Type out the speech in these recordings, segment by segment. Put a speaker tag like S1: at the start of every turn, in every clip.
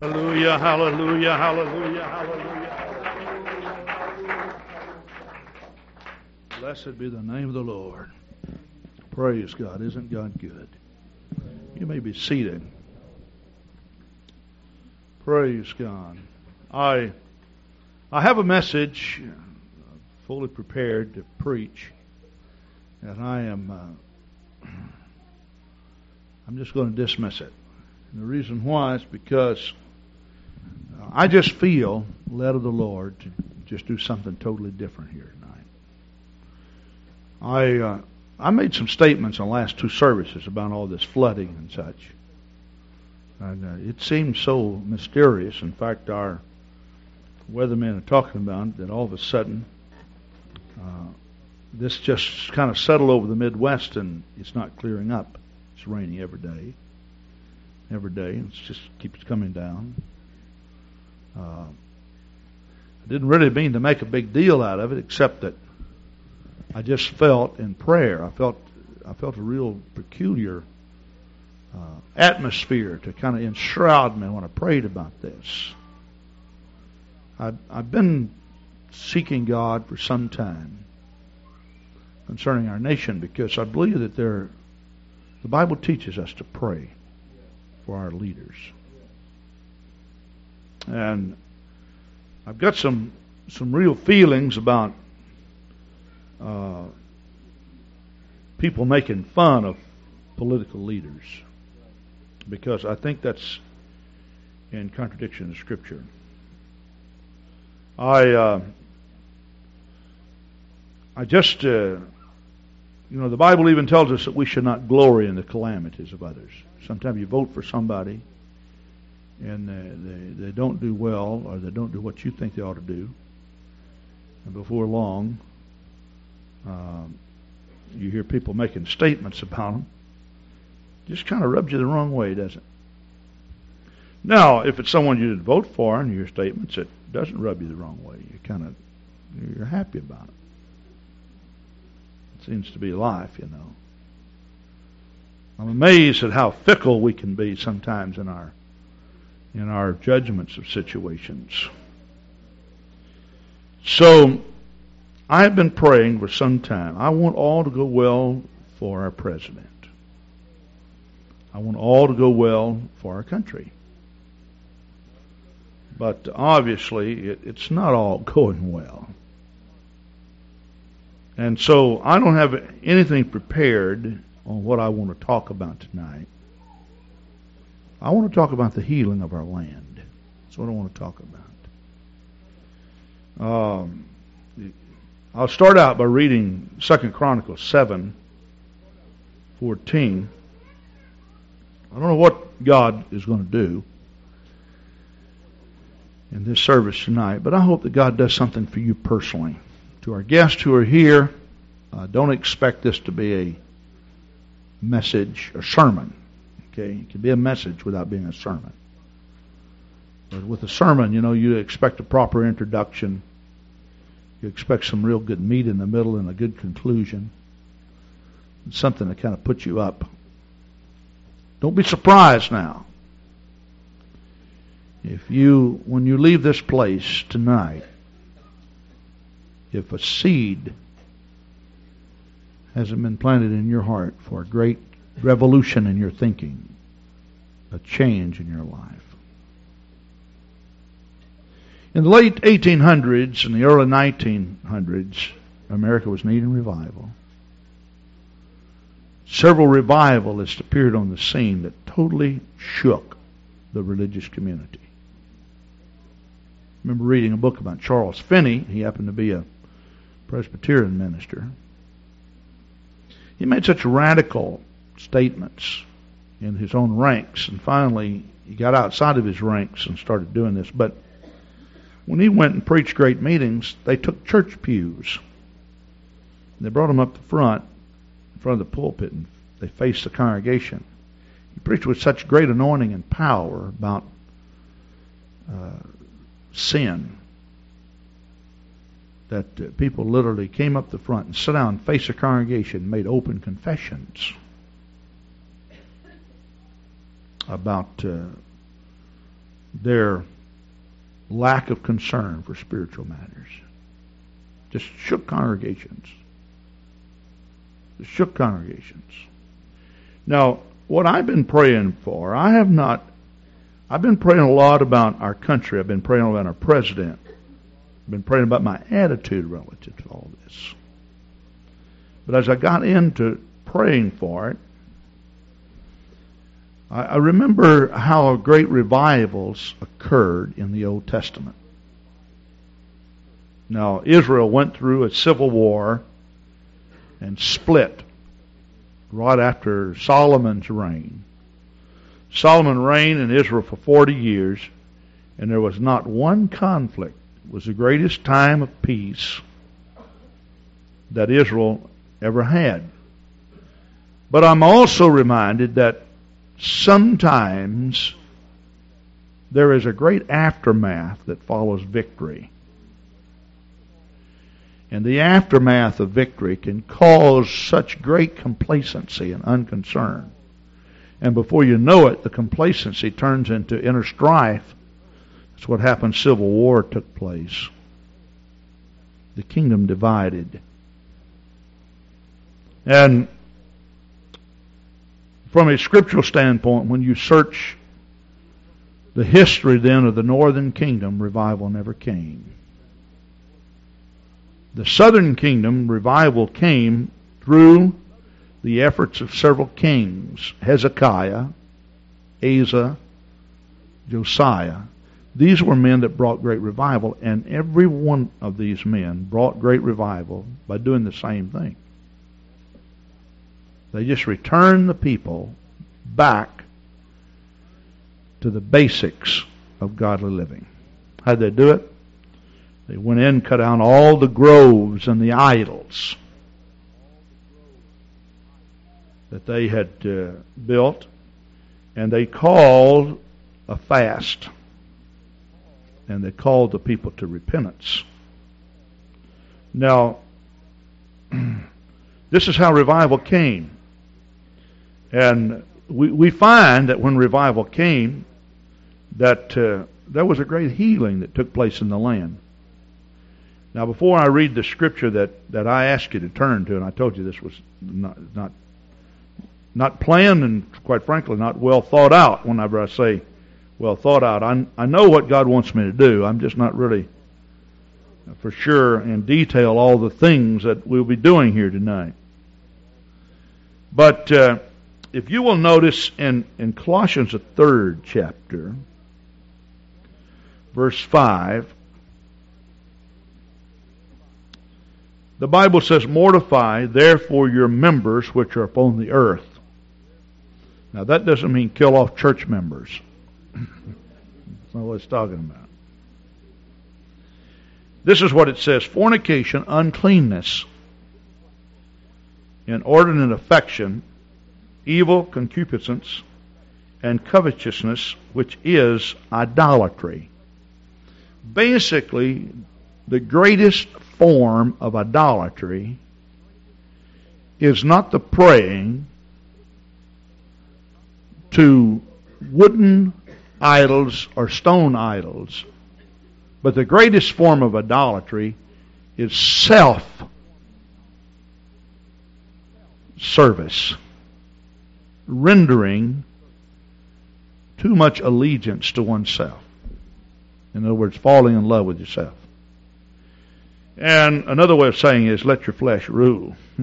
S1: Hallelujah, hallelujah, hallelujah, hallelujah. Blessed be the name of the Lord. Praise God. Isn't God good? You may be seated. Praise God. I I have a message uh, fully prepared to preach, and I am uh, I'm just going to dismiss it. And the reason why is because I just feel led of the Lord to just do something totally different here tonight. I uh, I made some statements on the last two services about all this flooding and such, and uh, it seemed so mysterious. In fact, our weathermen are talking about it, that all of a sudden uh, this just kind of settled over the Midwest, and it's not clearing up. It's raining every day, every day, and it just keeps coming down. Uh, I didn't really mean to make a big deal out of it, except that I just felt in prayer. I felt I felt a real peculiar uh, atmosphere to kind of enshroud me when I prayed about this. I've, I've been seeking God for some time concerning our nation because I believe that there, the Bible teaches us to pray for our leaders. And I've got some some real feelings about uh, people making fun of political leaders because I think that's in contradiction to Scripture. I uh, I just uh, you know the Bible even tells us that we should not glory in the calamities of others. Sometimes you vote for somebody and they, they, they don't do well or they don't do what you think they ought to do. And before long, um, you hear people making statements about them. Just kind of rubs you the wrong way, doesn't it? Now, if it's someone you didn't vote for in your statements, it doesn't rub you the wrong way. You kind of you're happy about it. It seems to be life, you know. I'm amazed at how fickle we can be sometimes in our in our judgments of situations. So, I have been praying for some time. I want all to go well for our president. I want all to go well for our country. But obviously, it, it's not all going well. And so I don't have anything prepared on what I want to talk about tonight. I want to talk about the healing of our land. That's what I want to talk about. Um, I'll start out by reading Second Chronicles seven fourteen. I don't know what God is going to do in this service tonight, but I hope that God does something for you personally. To our guests who are here, uh, don't expect this to be a message, a sermon. Okay, it can be a message without being a sermon. But with a sermon, you know, you expect a proper introduction. You expect some real good meat in the middle and a good conclusion. Something to kind of put you up. Don't be surprised now. If you, when you leave this place tonight, if a seed hasn't been planted in your heart for a great revolution in your thinking, a change in your life. In the late 1800s and the early 1900s, America was needing revival. Several revivalists appeared on the scene that totally shook the religious community. I remember reading a book about Charles Finney. He happened to be a Presbyterian minister. He made such radical statements in his own ranks, and finally he got outside of his ranks and started doing this. But when he went and preached great meetings, they took church pews. They brought him up the front, in front of the pulpit, and they faced the congregation. He preached with such great anointing and power about uh, sin that uh, people literally came up the front and sat down faced the congregation and made open confessions about uh, their lack of concern for spiritual matters. Just shook congregations. Just shook congregations. Now, what I've been praying for, I have not, I've been praying a lot about our country. I've been praying about our president. I've been praying about my attitude relative to all this. But as I got into praying for it, I, remember how great revivals occurred in the Old Testament. Now, Israel went through a civil war and split right after Solomon's reign. Solomon reigned in Israel for 40 years, and there was not one conflict. It was the greatest time of peace that Israel ever had. But I'm also reminded that sometimes there is a great aftermath that follows victory. And the aftermath of victory can cause such great complacency and unconcern. And before you know it, the complacency turns into inner strife. That's what happened. Civil war took place. The kingdom divided. And from a scriptural standpoint, when you search the history then of the northern kingdom, revival never came. The southern kingdom revival came through the efforts of several kings Hezekiah, Asa, Josiah. These were men that brought great revival, and every one of these men brought great revival by doing the same thing. They just returned the people back to the basics of godly living. How'd they do it? They went in, and cut down all the groves and the idols that they had uh, built, and they called a fast, and they called the people to repentance. Now, this is how revival came. And we, we find that when revival came, that uh, there was a great healing that took place in the land. Now, before I read the scripture that, that I asked you to turn to, and I told you this was not, not, not planned and, quite frankly, not well thought out whenever I say well thought out. I, I know what God wants me to do. I'm just not really for sure in detail all the things that we'll be doing here tonight. But uh, if you will notice in, in Colossians, the third chapter, verse 5, The Bible says, Mortify therefore your members which are upon the earth. Now that doesn't mean kill off church members. That's not what it's talking about. This is what it says fornication, uncleanness, inordinate affection, evil concupiscence, and covetousness, which is idolatry. Basically, the greatest form of idolatry is not the praying to wooden idols or stone idols, but the greatest form of idolatry is self service, rendering too much allegiance to oneself. In other words, falling in love with yourself. And another way of saying is let your flesh rule.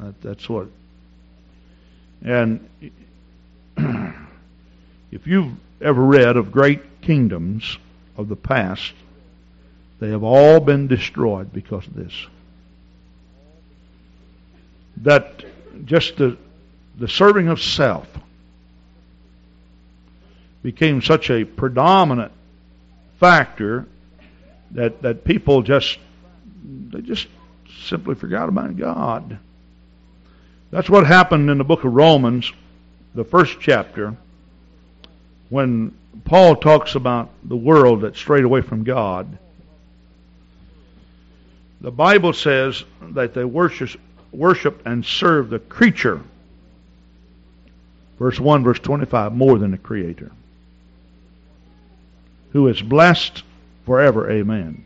S1: that, that's what. And if you've ever read of great kingdoms of the past, they have all been destroyed because of this. That just the, the serving of self became such a predominant factor that that people just they just simply forgot about God. That's what happened in the book of Romans, the first chapter, when Paul talks about the world that strayed away from God. The Bible says that they worship, worship and serve the creature. Verse 1, verse 25, more than the Creator. who is blessed forever. Amen.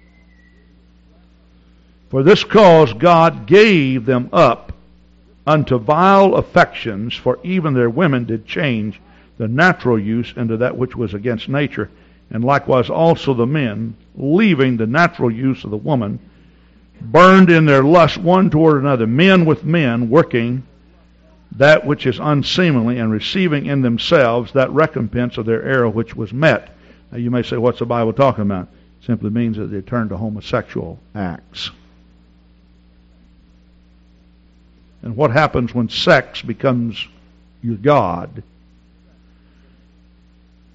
S1: For this cause God gave them up unto vile affections, for even their women did change the natural use into that which was against nature, and likewise also the men, leaving the natural use of the woman, burned in their lust one toward another, men with men, working that which is unseemly, and receiving in themselves that recompense of their error which was met. Now you may say, what's the Bible talking about? It simply means that they turned to homosexual acts. And what happens when sex becomes your God?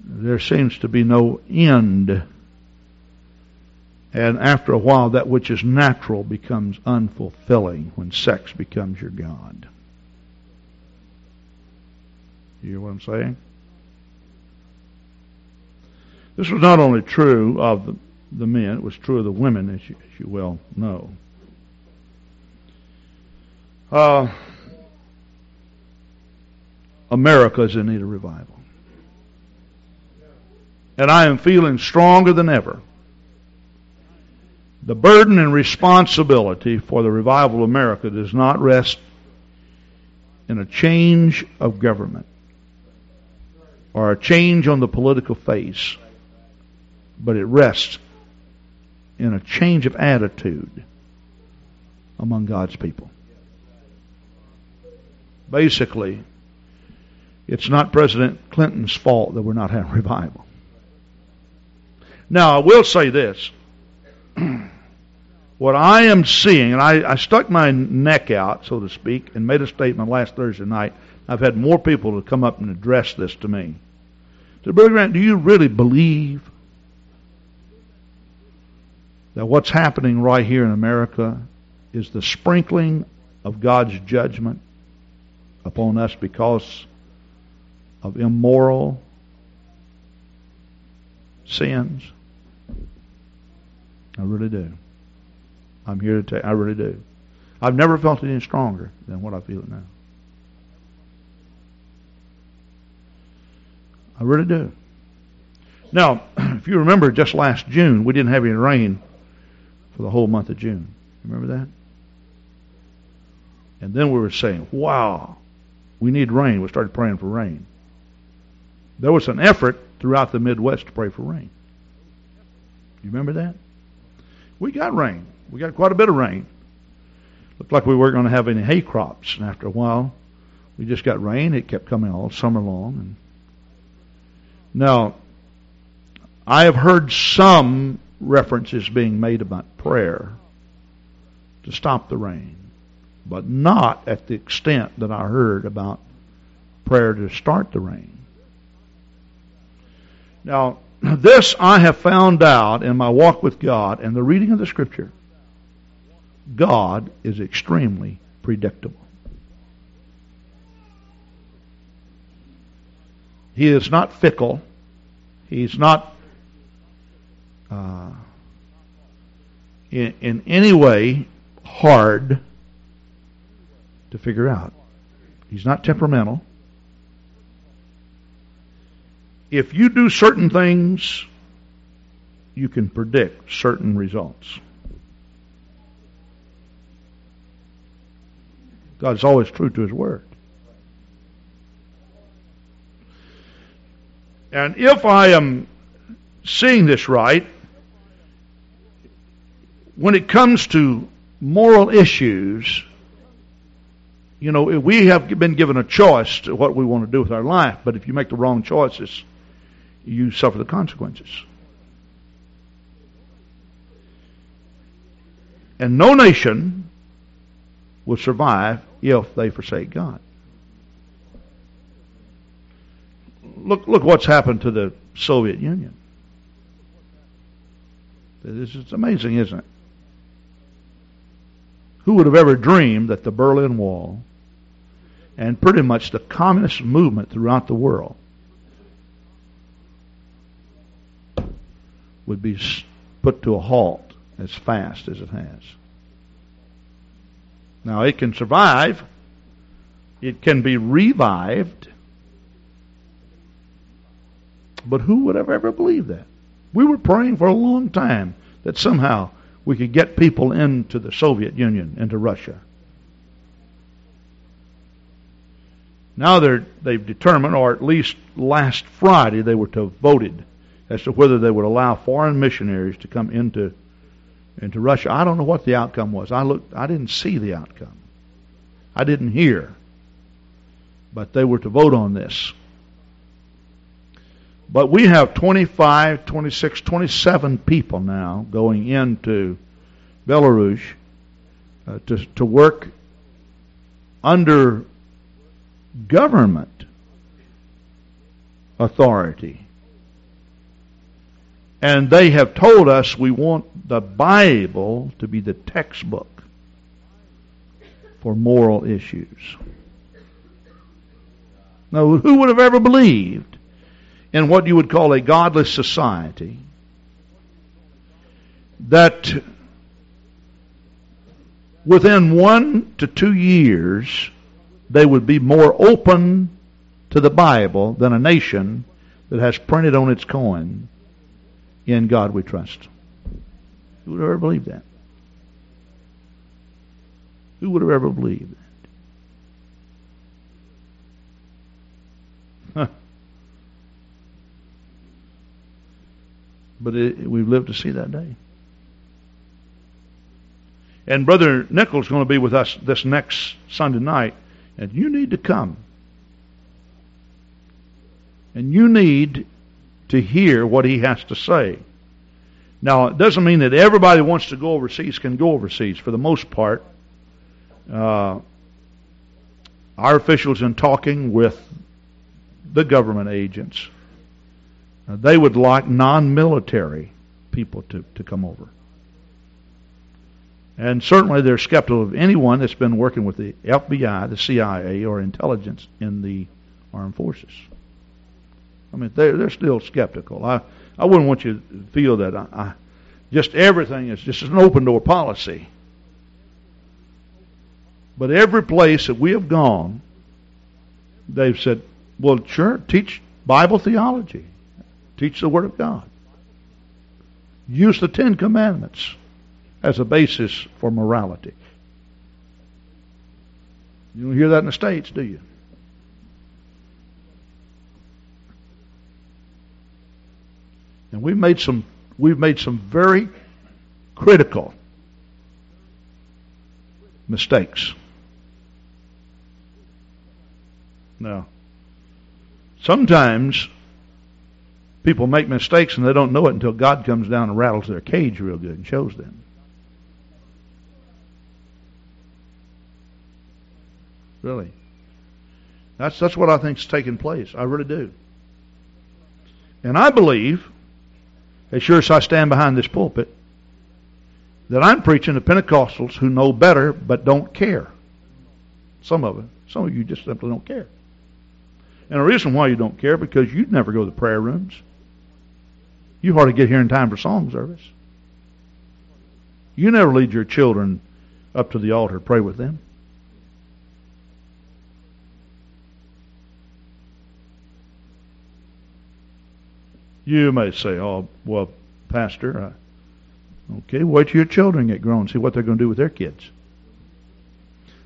S1: There seems to be no end. And after a while, that which is natural becomes unfulfilling when sex becomes your God. You hear what I'm saying? This was not only true of the, men, it was true of the women, as you, as you well know. Uh, America is in need of revival. And I am feeling stronger than ever. The burden and responsibility for the revival of America does not rest in a change of government or a change on the political face, but it rests in a change of attitude among God's people. Basically, it's not President Clinton's fault that we're not having revival. Now, I will say this. what I am seeing, and I, I stuck my neck out, so to speak, and made a statement last Thursday night. I've had more people to come up and address this to me. So, Brother Grant, do you really believe that what's happening right here in America is the sprinkling of God's judgment upon us because of immoral sins? I really do. I'm here to tell you, I really do. I've never felt it any stronger than what I feel it now. I really do. Now, if you remember just last June, we didn't have any rain for the whole month of June. Remember that? And then we were saying, wow, we need rain. We started praying for rain. There was an effort throughout the Midwest to pray for rain. You remember that? We got rain. We got quite a bit of rain. Looked like we weren't going to have any hay crops. And after a while, we just got rain. It kept coming all summer long. And now, I have heard some references being made about prayer to stop the rain but not at the extent that I heard about prayer to start the rain. Now, this I have found out in my walk with God and the reading of the Scripture. God is extremely predictable. He is not fickle. He's not uh, in, in any way hard to figure out. He's not temperamental. If you do certain things, you can predict certain results. God is always true to His Word. And if I am seeing this right, when it comes to moral issues, you know, we have been given a choice to what we want to do with our life, but if you make the wrong choices, you suffer the consequences. And no nation will survive if they forsake God. Look, look what's happened to the Soviet Union. This is amazing, isn't it? Who would have ever dreamed that the Berlin Wall and pretty much the communist movement throughout the world would be put to a halt as fast as it has. Now, it can survive, it can be revived, but who would have ever believed that? We were praying for a long time that somehow we could get people into the Soviet Union, into Russia. Now they're, they've determined, or at least last Friday, they were to have voted as to whether they would allow foreign missionaries to come into into Russia. I don't know what the outcome was. I looked. I didn't see the outcome. I didn't hear. But they were to vote on this. But we have 25, 26, 27 people now going into Belarus uh, to, to work under government authority. And they have told us we want the Bible to be the textbook for moral issues. Now, who would have ever believed in what you would call a godless society that within one to two years they would be more open to the Bible than a nation that has printed on its coin, In God we trust. Who would have ever believed that? Who would have ever believed that? But it, we've lived to see that day. And Brother Nichols is going to be with us this next Sunday night, and you need to come. And you need to hear what he has to say. Now, it doesn't mean that everybody wants to go overseas can go overseas. For the most part, uh, our officials, in talking with the government agents, uh, they would like non-military people to, to come over. And certainly they're skeptical of anyone that's been working with the FBI, the CIA, or intelligence in the armed forces. I mean, they're, they're still skeptical. I, I wouldn't want you to feel that I, I just everything is just an open door policy. But every place that we have gone, they've said, well, sure, teach Bible theology. Teach the Word of God. Use the Ten Commandments as a basis for morality. You don't hear that in the States, do you? And we've made some we've made some very critical mistakes. Now, sometimes people make mistakes and they don't know it until God comes down and rattles their cage real good and shows them. Really. That's that's what I think is taking place. I really do. And I believe as sure as I stand behind this pulpit, that I'm preaching to Pentecostals who know better but don't care. Some of it. Some of you just simply don't care. And the reason why you don't care because you never go to the prayer rooms. You hardly get here in time for song service. You never lead your children up to the altar to pray with them. You may say, oh, well, Pastor, okay, wait till your children get grown, see what they're going to do with their kids.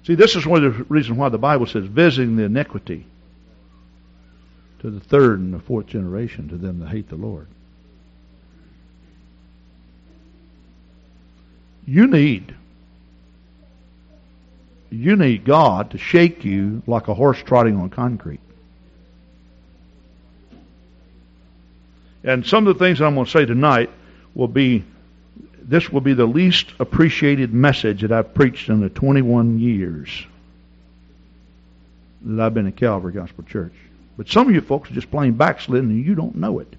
S1: See, this is one of the reasons why the Bible says, visiting the iniquity to the third and the fourth generation to them that hate the Lord. You need you need God to shake you like a horse trotting on concrete. And some of the things I'm going to say tonight will be this will be the least appreciated message that I've preached in the 21 years that I've been at Calvary Gospel Church. But some of you folks are just plain backslidden and you don't know it.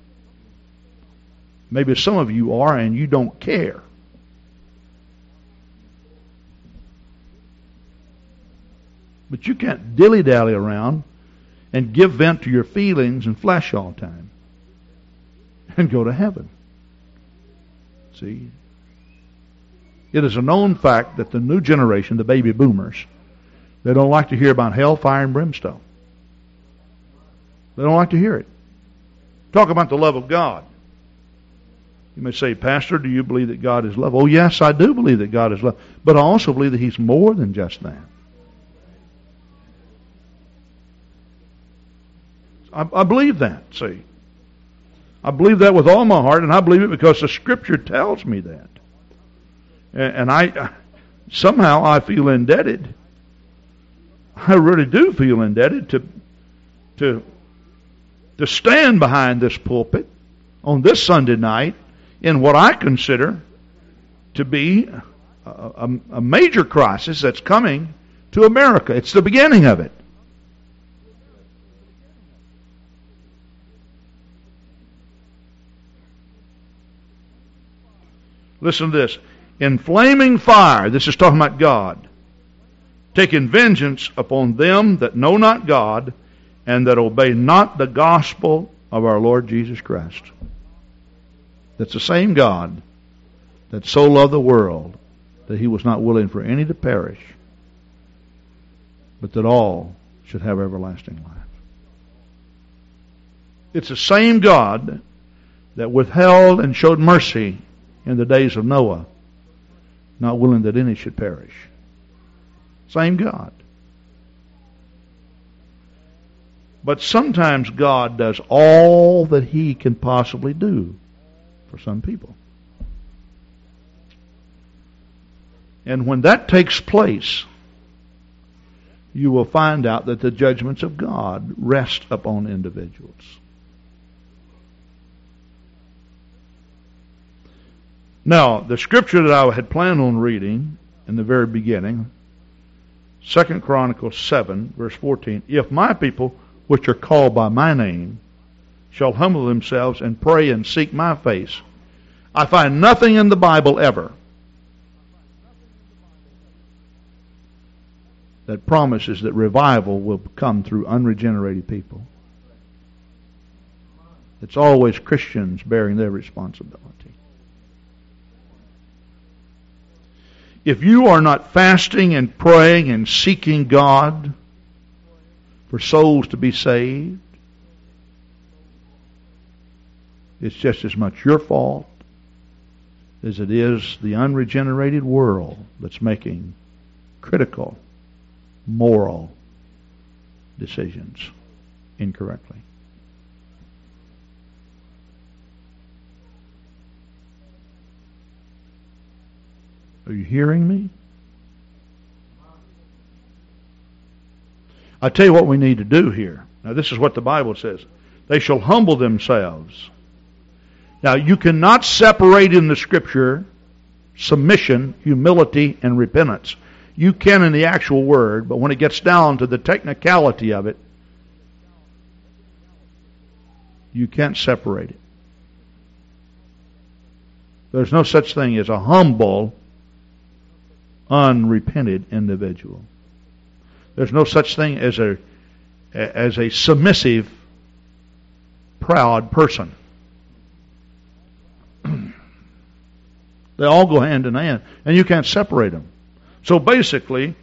S1: Maybe some of you are and you don't care. But you can't dilly dally around and give vent to your feelings and flesh all the time and go to heaven. See? It is a known fact that the new generation, the baby boomers, they don't like to hear about hellfire and brimstone. They don't like to hear it. Talk about the love of God. You may say, Pastor, do you believe that God is love? Oh, yes, I do believe that God is love. But I also believe that He's more than just that. I, I believe that, see. I believe that with all my heart, and I believe it because the Scripture tells me that. And, I uh, somehow I feel indebted. I really do feel indebted to to to stand behind this pulpit on this Sunday night in what I consider to be a, a, a major crisis that's coming to America. It's the beginning of it. Listen to this. In flaming fire, this is talking about God, taking vengeance upon them that know not God and that obey not the gospel of our Lord Jesus Christ. That's the same God that so loved the world that he was not willing for any to perish, but that all should have everlasting life. It's the same God that withheld and showed mercy in the days of Noah, not willing that any should perish. Same God. But sometimes God does all that He can possibly do for some people. And when that takes place, you will find out that the judgments of God rest upon individuals. Now, the scripture that I had planned on reading in the very beginning, Second Chronicles 7, verse 14, If my people, which are called by my name, shall humble themselves and pray and seek my face. I find nothing in the Bible ever that promises that revival will come through unregenerated people. It's always Christians bearing their responsibility. If you are not fasting and praying and seeking God for souls to be saved, it's just as much your fault as it is the unregenerated world that's making critical, moral decisions incorrectly. Are you hearing me? I tell you what we need to do here. Now, this is what the Bible says. They shall humble themselves. Now, you cannot separate in the Scripture submission, humility, and repentance. You can in the actual word, but when it gets down to the technicality of it, you can't separate it. There's no such thing as a humble unrepented individual. There's no such thing as a as a submissive, proud person. they all go hand in hand, and you can't separate them. So basically,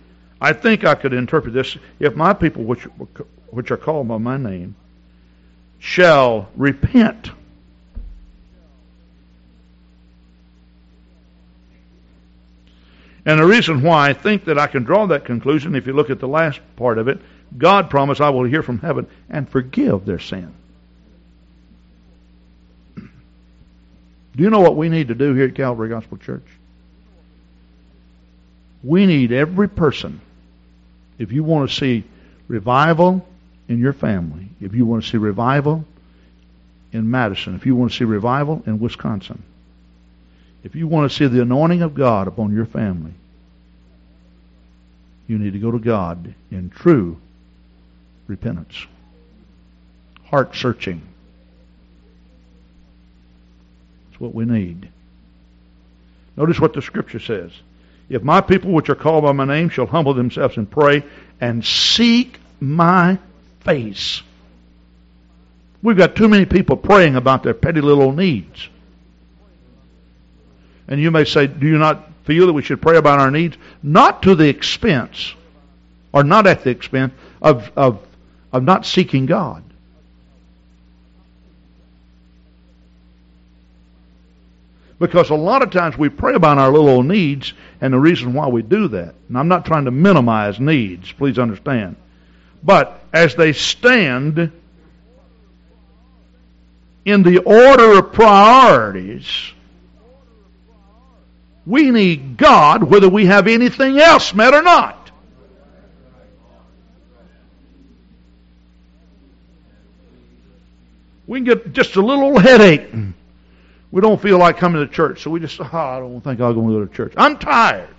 S1: I think I could interpret this: if my people, which which are called by my name, shall repent And the reason why I think that I can draw that conclusion, if you look at the last part of it, God promised, I will hear from heaven and forgive their sin. Do you know what we need to do here at Calvary Gospel Church? We need every person, if you want to see revival in your family, if you want to see revival in Madison, if you want to see revival in Wisconsin, if you want to see the anointing of God upon your family, you need to go to God in true repentance, heart searching. That's what we need. Notice what the scripture says. If my people which are called by my name shall humble themselves and pray and seek my face. We've got too many people praying about their petty little needs. And you may say, do you not feel that we should pray about our needs? Not to the expense, or not at the expense, of, of, of not seeking God. Because a lot of times we pray about our little needs and the reason why we do that. And I'm not trying to minimize needs, please understand. But as they stand in the order of priorities, we need God whether we have anything else met or not. We can get just a little headache. We don't feel like coming to church, so we just, oh, I don't think I'll go to church. I'm tired.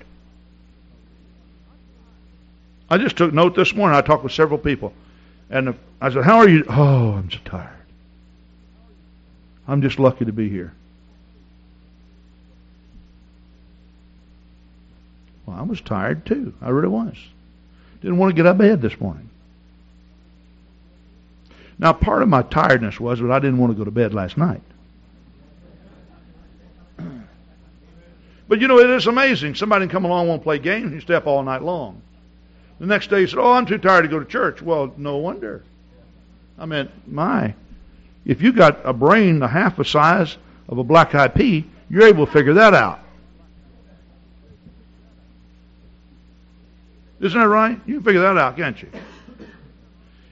S1: I just took note this morning. I talked with several people. And I said, How are you? Oh, I'm so tired. I'm just lucky to be here. Well, I was tired too. I really was. Didn't want to get out of bed this morning. Now, part of my tiredness was that I didn't want to go to bed last night. But you know, it is amazing. Somebody can come along and want to play games and up all night long. The next day you said, Oh, I'm too tired to go to church. Well, no wonder. I mean, my. If you got a brain the half the size of a black eyed pea, you're able to figure that out. Isn't that right? You can figure that out, can't you?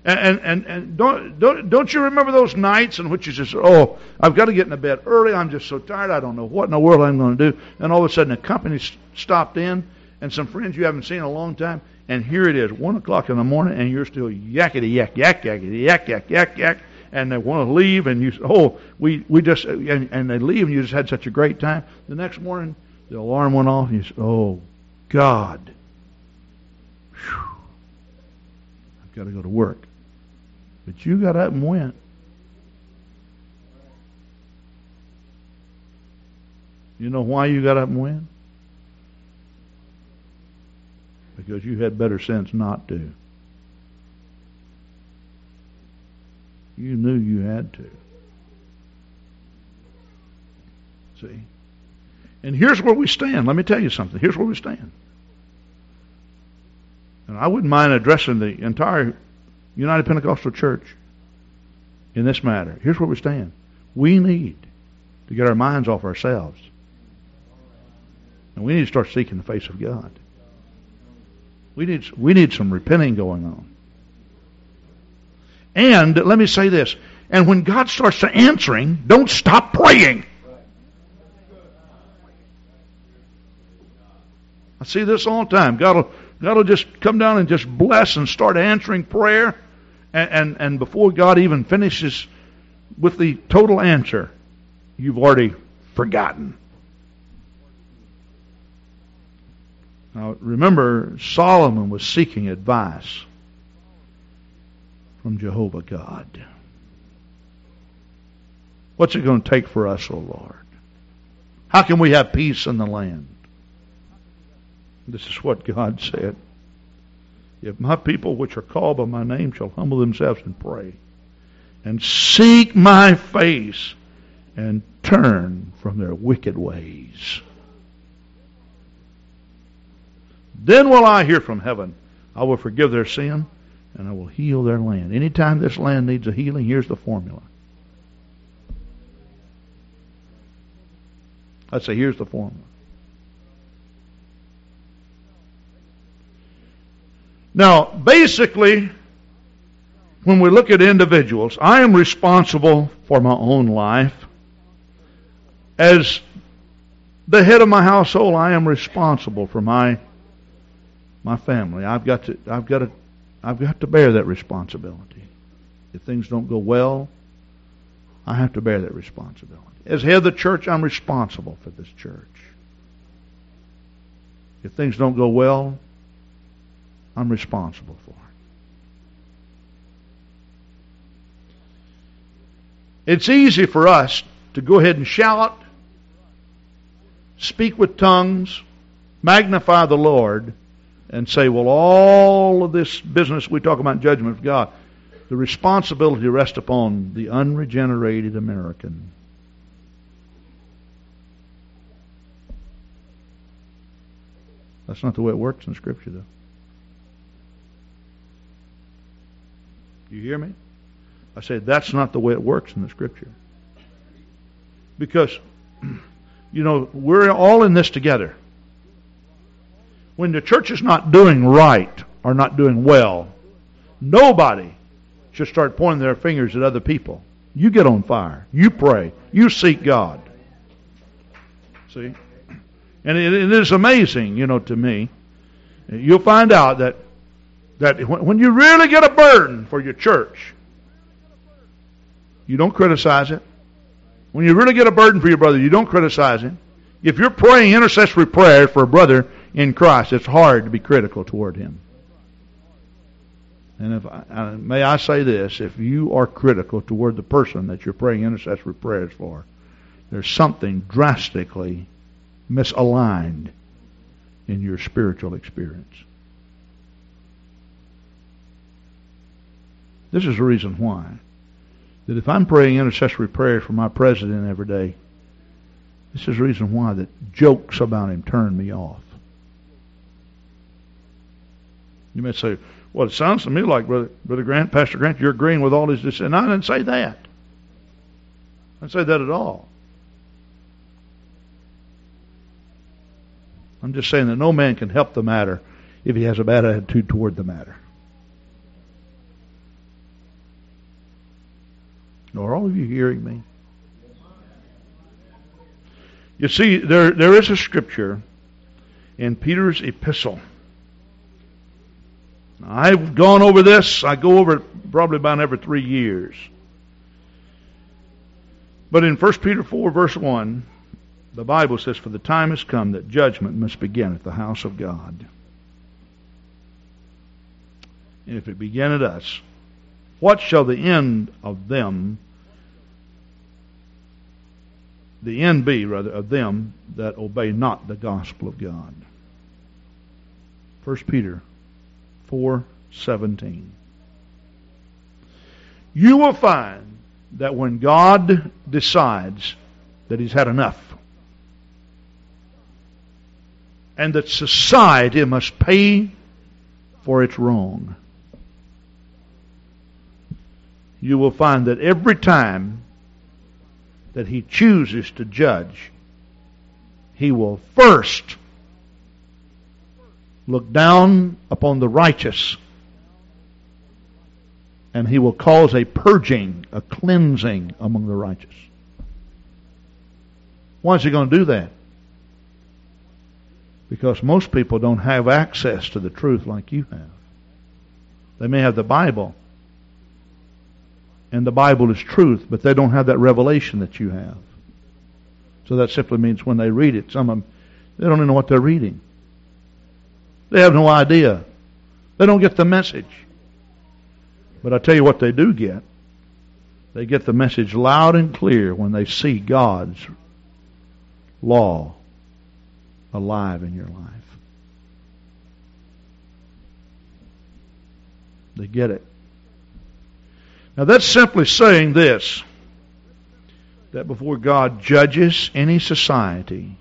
S1: And, and, and, don't, don't, don't you remember those nights in which you just, oh, I've got to get into bed early. I'm just so tired. I don't know what in the world I'm going to do. And all of a sudden, the company stopped in, and some friends you haven't seen in a long time, and here it is, 1 o'clock in the morning, and you're still yakety yak, yak, yakety yak, yak, yak, yak, and they want to leave, and you, oh, we, we just, and, and they leave, and you just had such a great time. The next morning, the alarm went off, and you said, oh, God. Whew. I've got to go to work. But you got up and went. You know why you got up and went? Because you had better sense not to. You knew you had to. See? And here's where we stand. Let me tell you something. Here's where we stand. And I wouldn't mind addressing the entire United Pentecostal Church in this matter. Here's where we stand. We need to get our minds off ourselves. And we need to start seeking the face of God. We need, we need some repenting going on. And let me say this. And when God starts to answering, don't stop praying. I see this all the time. God will, God will just come down and just bless and start answering prayer and, and, and before God even finishes with the total answer, you've already forgotten. Now, remember, Solomon was seeking advice from Jehovah God. What's it going to take for us, O oh Lord? How can we have peace in the land? This is what God said. If my people which are called by my name shall humble themselves and pray, and seek my face, and turn from their wicked ways. Then will I hear from heaven. I will forgive their sin, and I will heal their land. Anytime this land needs a healing, here's the formula. I say, here's the formula. Now, basically, when we look at individuals, I am responsible for my own life. As the head of my household, I am responsible for my my family. I've got to I've got to I've got to bear that responsibility. If things don't go well, I have to bear that responsibility. As head of the church, I'm responsible for this church. If things don't go well, I'm responsible for. It's easy for us to go ahead and shout, speak with tongues, magnify the Lord, and say, well, all of this business we talk about judgment of God, the responsibility rests upon the unregenerated American. That's not the way it works in Scripture, though. You hear me? I said that's not the way it works in the Scripture. Because You know, we're all in this together. When the church is not doing right or not doing well, nobody should start pointing their fingers at other people. You get on fire. You pray. You seek God. See? And it, it is amazing, you know, to me. You'll find out that that when you really get a burden for your church, you don't criticize it. When you really get a burden for your brother, you don't criticize him. If you're praying intercessory prayer for a brother in Christ, it's hard to be critical toward him. And if I, may I say this, if you are critical toward the person that you're praying intercessory prayers for, there's something drastically misaligned in your spiritual experience. This is the reason why. That if I'm praying intercessory prayers for my president every day, this is the reason why that jokes about him turn me off. You may say, well, it sounds to me like, Brother, Brother Grant, Pastor Grant, you're agreeing with all his decisions. I didn't say that. I didn't say that at all. I'm just saying that no man can help the matter if he has a bad attitude toward the matter. Are all of you hearing me? You see, there, there is a scripture in Peter's epistle. I've gone over this. I go over it probably about every three years. But in 1 Peter 4, verse 1, the Bible says, For the time has come that judgment must begin at the house of God. And if it begin at us, what shall the end of them, the end be, rather, of them that obey not the gospel of God? 1 Peter 4:17. You will find that when God decides that he's had enough and that society must pay for its wrong. You will find that every time that he chooses to judge, he will first look down upon the righteous and he will cause a purging, a cleansing among the righteous. Why is he going to do that? Because most people don't have access to the truth like you have. They may have the Bible, and the Bible is truth, but they don't have that revelation that you have. So that simply means when they read it, some of them, they don't even know what they're reading. They have no idea. They don't get the message. But I tell you what they do get. They get the message loud and clear when they see God's law alive in your life. They get it. Now that's simply saying this that before God judges any society,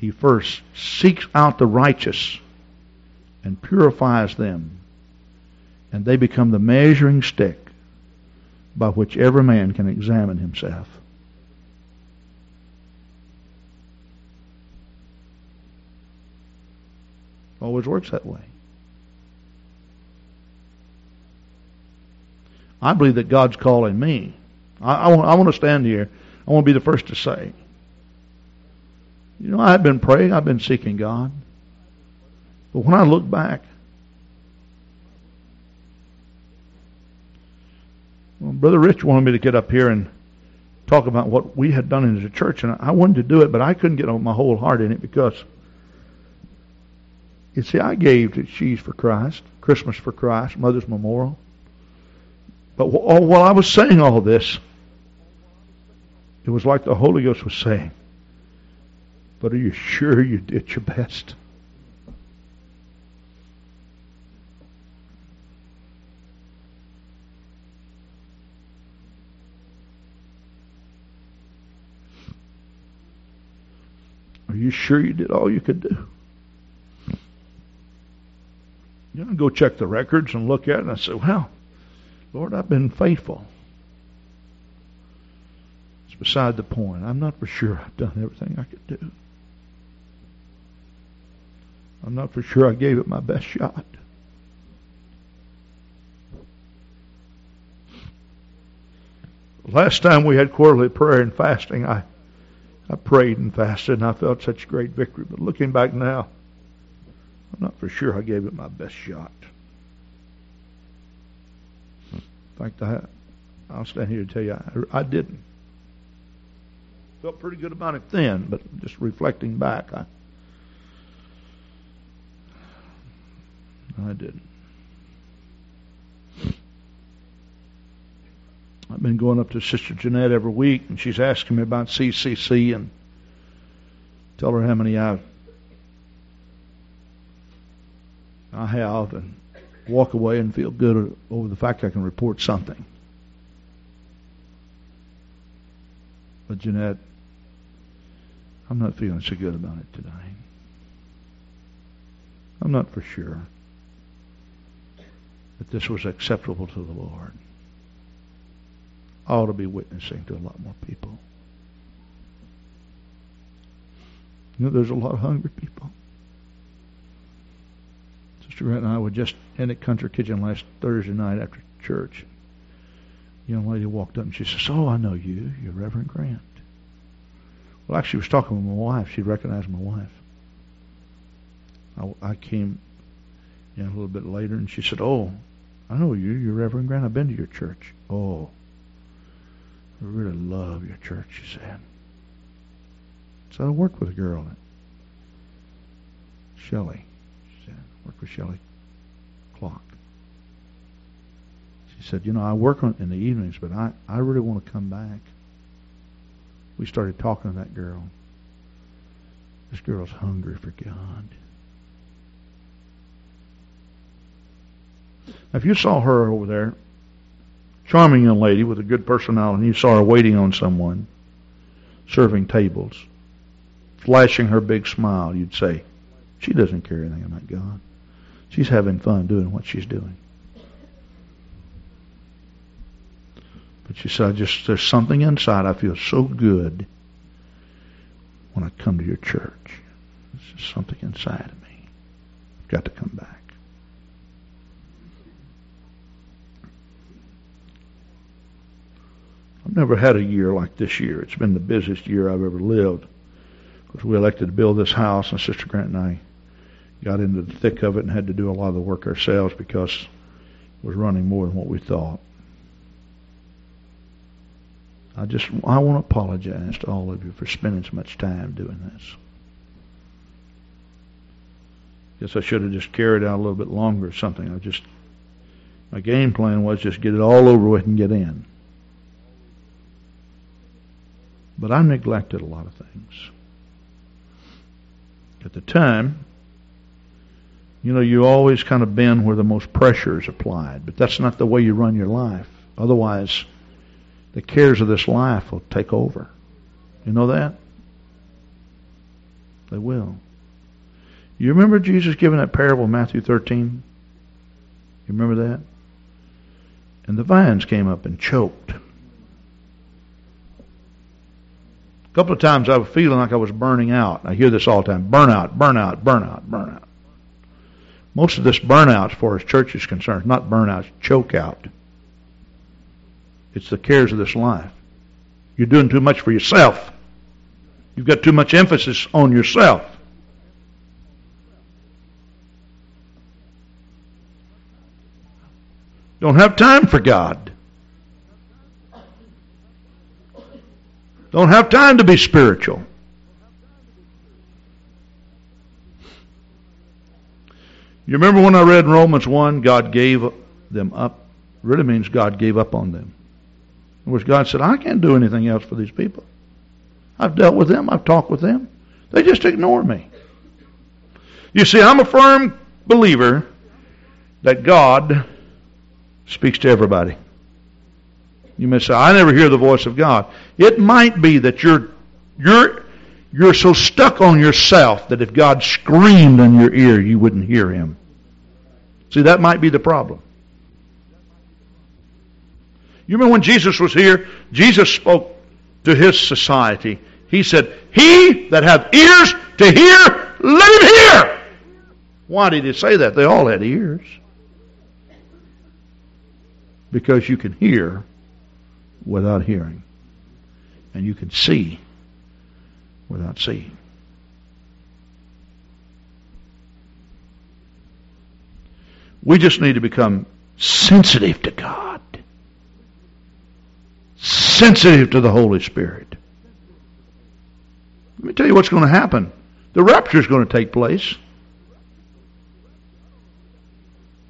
S1: He first seeks out the righteous and purifies them, and they become the measuring stick by which every man can examine himself. Always works that way. I believe that God's calling me. I, I, want, I want to stand here. I want to be the first to say, you know, I've been praying. I've been seeking God. But when I look back, well, Brother Rich wanted me to get up here and talk about what we had done in the church, and I wanted to do it, but I couldn't get my whole heart in it because you see, I gave to Sheaves for Christ, Christmas for Christ, Mother's Memorial. But oh, while I was saying all this, it was like the Holy Ghost was saying, But are you sure you did your best? Are you sure you did all you could do? You know, go check the records and look at it, and I said, well, Lord, I've been faithful. It's beside the point. I'm not for sure I've done everything I could do. I'm not for sure I gave it my best shot. Last time we had quarterly prayer and fasting, I, I prayed and fasted, and I felt such great victory. But looking back now, I'm not for sure I gave it my best shot. Fact, I, I'll stand here to tell you, I, I didn't. Felt pretty good about it then, but just reflecting back, I, I didn't. I've been going up to Sister Jeanette every week, and she's asking me about CCC and tell her how many I've I have, and walk away and feel good over the fact I can report something. But Jeanette, I'm not feeling so good about it today. I'm not for sure that this was acceptable to the Lord. I ought to be witnessing to a lot more people. You know, there's a lot of hungry people. Grant and I were just in the country kitchen last Thursday night after church. A young lady walked up and she says, Oh, I know you. You're Reverend Grant. Well, actually, she was talking with my wife. She recognized my wife. I, I came in a little bit later and she said, Oh, I know you. You're Reverend Grant. I've been to your church. Oh, I really love your church, she said. So I worked with a girl, Shelley. Worked with Shelley Clark. She said, you know, I work on, in the evenings, but I, I really want to come back. We started talking to that girl. This girl's hungry for God. Now, if you saw her over there, charming young lady with a good personality, and you saw her waiting on someone, serving tables, flashing her big smile, you'd say, she doesn't care anything about God. She's having fun doing what she's doing. But she said, just there's something inside. I feel so good when I come to your church. There's something inside of me. I've got to come back. I've never had a year like this year. It's been the busiest year I've ever lived. Because we elected to build this house, and Sister Grant and I got into the thick of it and had to do a lot of the work ourselves because it was running more than what we thought. I just I want to apologize to all of you for spending so much time doing this. Guess I should have just carried out a little bit longer or something. I just my game plan was just get it all over with and get in. But I neglected a lot of things. At the time, you know, you always kind of bend where the most pressure is applied, but that's not the way you run your life. Otherwise, the cares of this life will take over. You know that? They will. You remember Jesus giving that parable in Matthew 13? You remember that? And the vines came up and choked. A couple of times I was feeling like I was burning out. I hear this all the time. Burnout, burnout, burnout, burnout. Most of this burnout, as far as church is concerned, not burnout, choke out. It's the cares of this life. You're doing too much for yourself. You've got too much emphasis on yourself. Don't have time for God. Don't have time to be spiritual. You remember when I read in Romans 1, God gave them up? really means God gave up on them. In which God said, I can't do anything else for these people. I've dealt with them. I've talked with them. They just ignore me. You see, I'm a firm believer that God speaks to everybody. You may say, I never hear the voice of God. It might be that you're, you're, you're so stuck on yourself that if God screamed in your ear, you wouldn't hear him. See, that might be the problem. You remember when Jesus was here? Jesus spoke to his society. He said, He that hath ears to hear, let him hear. Why did he say that? They all had ears. Because you can hear without hearing. And you can see without seeing. We just need to become sensitive to God, sensitive to the Holy Spirit. Let me tell you what's going to happen. The rapture is going to take place.